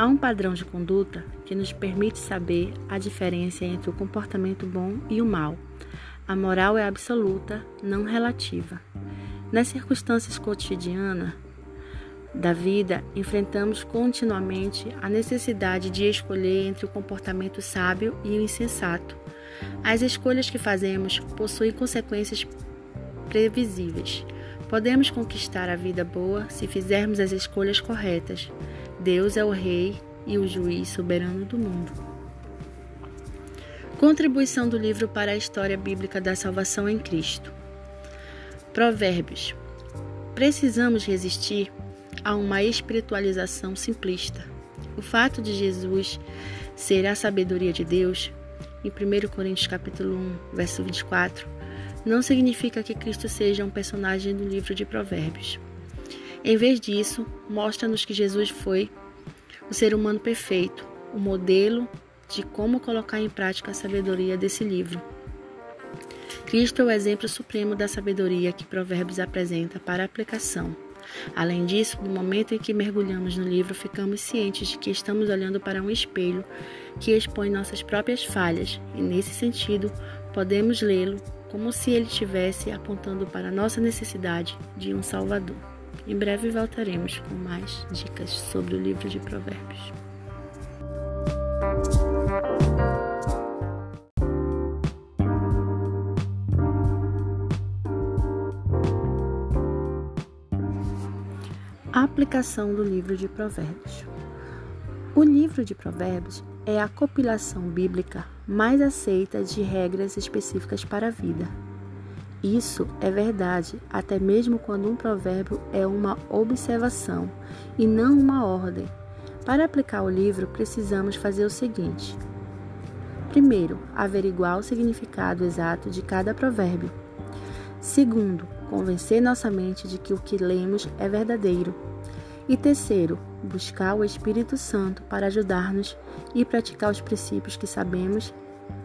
Há um padrão de conduta que nos permite saber a diferença entre o comportamento bom e o mal. A moral é absoluta, não relativa. Nas circunstâncias cotidianas da vida, enfrentamos continuamente a necessidade de escolher entre o comportamento sábio e o insensato. As escolhas que fazemos possuem consequências previsíveis. Podemos conquistar a vida boa se fizermos as escolhas corretas. Deus é o Rei e o juiz soberano do mundo. Contribuição do livro para a história bíblica da salvação em Cristo. Provérbios. Precisamos resistir a uma espiritualização simplista. O fato de Jesus ser a sabedoria de Deus, em 1 Coríntios capítulo 1, verso 24, não significa que Cristo seja um personagem do livro de Provérbios. Em vez disso, mostra-nos que Jesus foi o ser humano perfeito, o modelo de como colocar em prática a sabedoria desse livro. Cristo é o exemplo supremo da sabedoria que Provérbios apresenta para aplicação. Além disso, no momento em que mergulhamos no livro, ficamos cientes de que estamos olhando para um espelho que expõe nossas próprias falhas, e nesse sentido, podemos lê-lo como se ele estivesse apontando para a nossa necessidade de um Salvador. Em breve voltaremos com mais dicas sobre o livro de Provérbios. A aplicação do livro de Provérbios. O livro de Provérbios é a compilação bíblica mais aceita de regras específicas para a vida. Isso é verdade, até mesmo quando um provérbio é uma observação e não uma ordem. Para aplicar o livro, precisamos fazer o seguinte: primeiro, averiguar o significado exato de cada provérbio. Segundo, convencer nossa mente de que o que lemos é verdadeiro. E terceiro, buscar o Espírito Santo para ajudar-nos e praticar os princípios que sabemos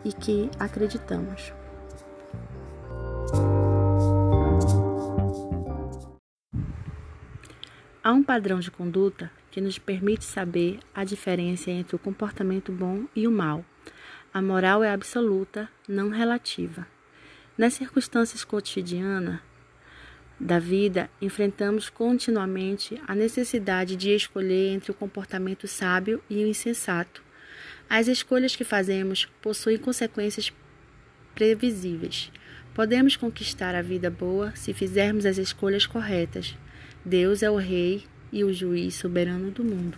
e que acreditamos. Há um padrão de conduta que nos permite saber a diferença entre o comportamento bom e o mal. A moral é absoluta, não relativa. Nas circunstâncias cotidianas da vida, enfrentamos continuamente a necessidade de escolher entre o comportamento sábio e o insensato. As escolhas que fazemos possuem consequências previsíveis. Podemos conquistar a vida boa se fizermos as escolhas corretas. Deus é o Rei e o juiz soberano do mundo.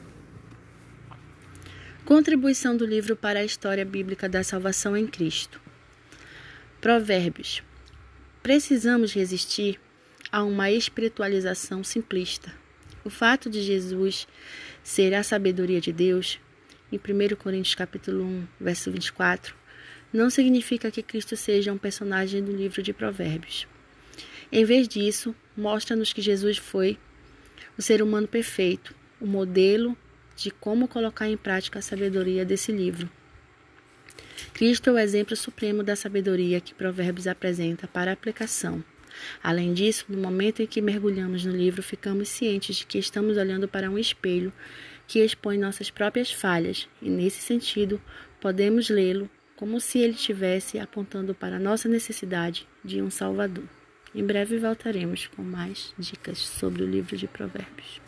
Contribuição do livro para a história bíblica da salvação em Cristo. Provérbios. Precisamos resistir a uma espiritualização simplista. O fato de Jesus ser a sabedoria de Deus, em 1 Coríntios capítulo 1, verso 24, não significa que Cristo seja um personagem do livro de Provérbios. Em vez disso, mostra-nos que Jesus foi o ser humano perfeito, o modelo de como colocar em prática a sabedoria desse livro. Cristo é o exemplo supremo da sabedoria que Provérbios apresenta para aplicação. Além disso, no momento em que mergulhamos no livro, ficamos cientes de que estamos olhando para um espelho que expõe nossas próprias falhas, e nesse sentido, podemos lê-lo como se ele estivesse apontando para a nossa necessidade de um Salvador. Em breve voltaremos com mais dicas sobre o livro de Provérbios.